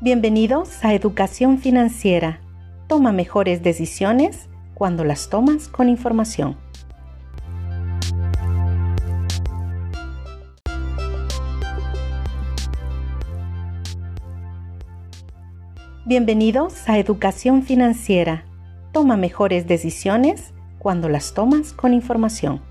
Bienvenidos a Educación Financiera. Toma mejores decisiones cuando las tomas con información. Bienvenidos a Educación Financiera. Toma mejores decisiones cuando las tomas con información.